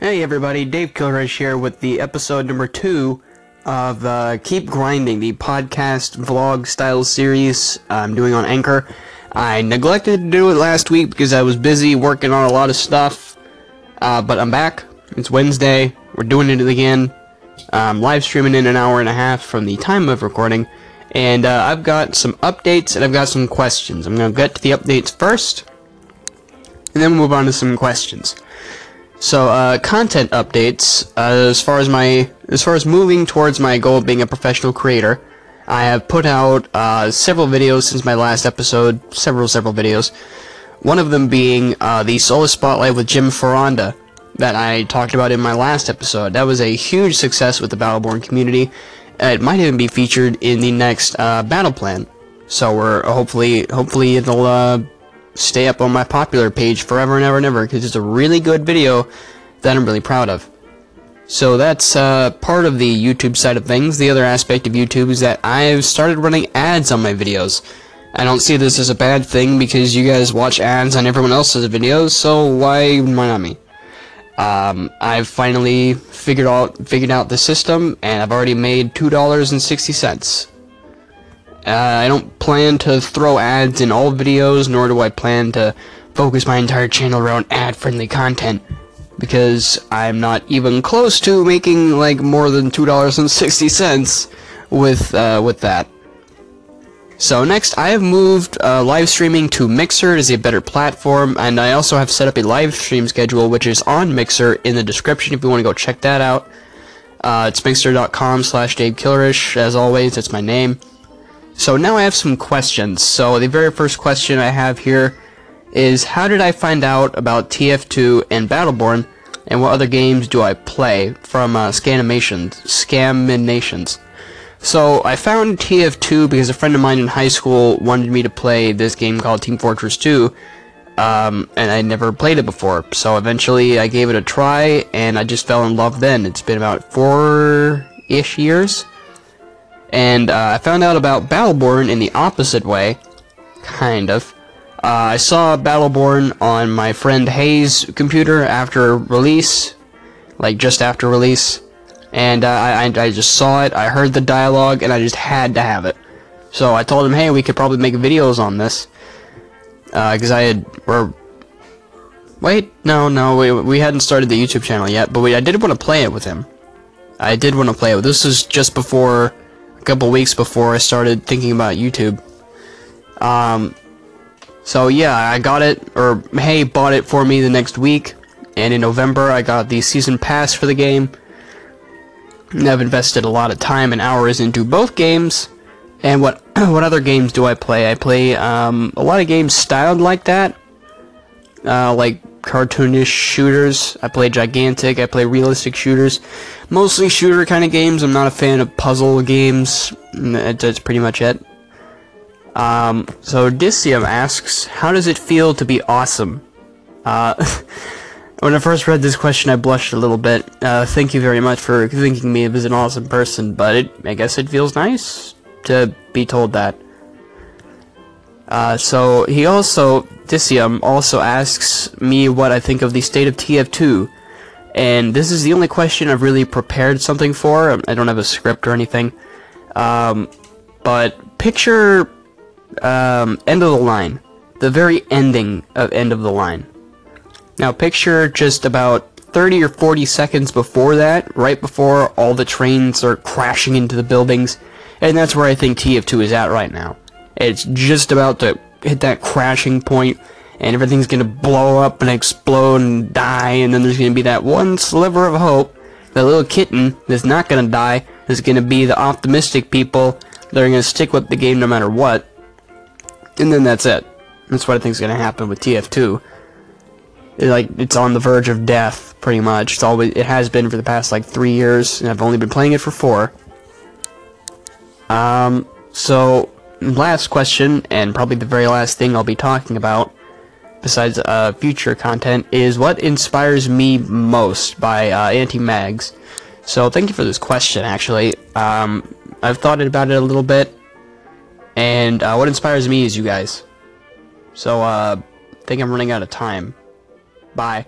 Hey everybody, Dave Kilrush here with the episode number two of uh, Keep Grinding, the podcast vlog style series I'm doing on Anchor. I neglected to do it last week because I was busy working on a lot of stuff, uh, but I'm back. It's Wednesday. We're doing it again. I'm live streaming in an hour and a half from the time of recording, and uh, I've got some updates and I've got some questions. I'm going to get to the updates first, and then we'll move on to some questions. So, uh, content updates. Uh, as far as my, as far as moving towards my goal of being a professional creator, I have put out uh, several videos since my last episode. Several, several videos. One of them being uh, the solo spotlight with Jim Ferranda that I talked about in my last episode. That was a huge success with the Battleborn community. It might even be featured in the next uh, battle plan. So we're hopefully, hopefully it'll uh, stay up on my popular page forever and ever and ever because it's a really good video that I'm really proud of. So that's uh, part of the YouTube side of things. The other aspect of YouTube is that I've started running ads on my videos. I don't see this as a bad thing because you guys watch ads on everyone else's videos, so why why not me? Um, I've finally figured out figured out the system, and I've already made two dollars and sixty cents. Uh, I don't plan to throw ads in all videos, nor do I plan to focus my entire channel around ad-friendly content, because I'm not even close to making like more than two dollars and sixty cents with uh, with that. So next, I have moved uh, live streaming to Mixer as a better platform, and I also have set up a live stream schedule, which is on Mixer in the description if you want to go check that out. Uh, it's mixer.com slash Dave Killerish, as always, that's my name. So now I have some questions. So the very first question I have here is how did I find out about TF2 and Battleborn, and what other games do I play from uh, Scanimations, Scaminations? So I found TF2 because a friend of mine in high school wanted me to play this game called Team Fortress 2, um, and I never played it before. So eventually I gave it a try, and I just fell in love then. It's been about four-ish years. And uh, I found out about Battleborn in the opposite way, kind of. Uh, I saw Battleborn on my friend Hayes' computer after release, like just after release and uh, I, I just saw it, I heard the dialogue, and I just had to have it. So I told him, hey, we could probably make videos on this, because uh, I had, or, wait, no, no, we, we hadn't started the YouTube channel yet, but we, I did want to play it with him. I did want to play it. This was just before, couple weeks before I started thinking about YouTube. Um, so yeah, I got it, or Hayes, bought it for me the next week, and in November I got the season pass for the game, I've invested a lot of time and hours into both games. And what what other games do I play? I play um, a lot of games styled like that, uh, like cartoonish shooters. I play gigantic. I play realistic shooters, mostly shooter kind of games. I'm not a fan of puzzle games. That's pretty much it. Um, so Dicium asks, how does it feel to be awesome? Uh, When I first read this question, I blushed a little bit. Uh, thank you very much for thinking me as an awesome person, but it, I guess it feels nice to be told that. Uh, so, he also, Dicium, also asks me what I think of the state of TF2. And this is the only question I've really prepared something for. I don't have a script or anything. Um, but picture um, end of the line. The very ending of end of the line. Now picture just about 30 or 40 seconds before that, right before all the trains are crashing into the buildings, and that's where I think TF2 is at right now. It's just about to hit that crashing point, and everything's gonna blow up and explode and die, and then there's gonna be that one sliver of hope, the little kitten that's not gonna die, is gonna be the optimistic people that are gonna stick with the game no matter what, and then that's it. That's what I think is gonna happen with TF2 like it's on the verge of death pretty much. It's always it has been for the past like three years and I've only been playing it for four. Um so last question and probably the very last thing I'll be talking about besides uh, future content is what inspires me most by uh, Anti-Mags so thank you for this question actually. Um, I've thought about it a little bit and uh, what inspires me is you guys. So uh, I think I'm running out of time. Bye.